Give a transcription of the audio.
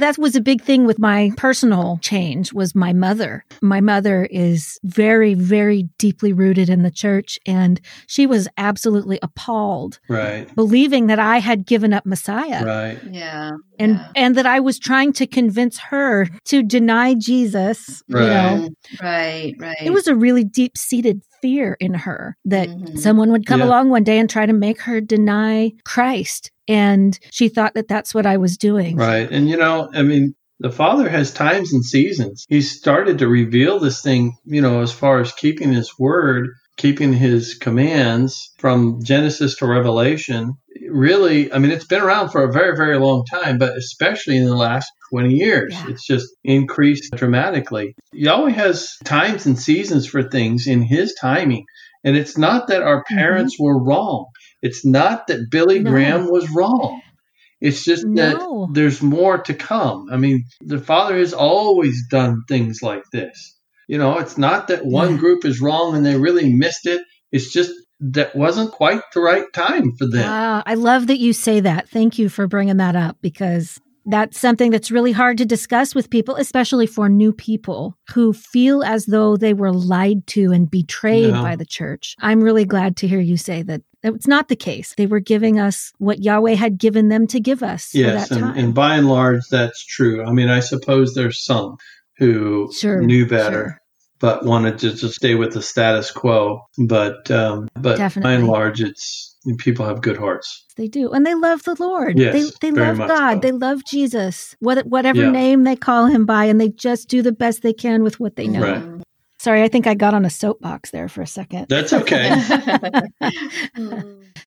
that was a big thing with my personal change was my mother. My mother is very, very deeply rooted in the church and she was absolutely appalled. Right. Believing that I had given up Messiah. Right. Yeah. And yeah. and that I was trying to convince her to deny Jesus. Right. You know. Right, right. It was a really deep seated fear in her that Mhm. someone would come Yeah. along one day and try to make her deny Christ. And she thought that that's what I was doing. Right. And you know, I mean, the Father has times and seasons. He started to reveal this thing, you know, as far as keeping his word, keeping his commands from Genesis to Revelation. Really, I mean, it's been around for a very, very long time, but especially in the last 20 years, Yeah. it's just increased dramatically. Yahweh has times and seasons for things in his timing. And it's not that our mm-hmm. parents were wrong. It's not that Billy No. Graham was wrong. It's just No. that there's more to come. I mean, the Father has always done things like this. You know, it's not that one Yeah. group is wrong and they really missed it. It's just that wasn't quite the right time for them. Wow. I love that you say that. Thank you for bringing that up because that's something that's really hard to discuss with people, especially for new people who feel as though they were lied to and betrayed by the church. I'm really glad to hear you say that it's not the case. They were giving us what Yahweh had given them to give us yes, and, time. and by and large, that's true. I mean, I suppose there's some who Sure, knew better. sure. But wanted to just stay with the status quo, but um, but by and large, it's people have good hearts. They do. And they love the Lord. Yes, they they love God. so. They love Jesus. What, whatever Yeah. name they call him by, and they just do the best they can with what they know. Right. Sorry, I think I got on a soapbox there for a second. That's okay.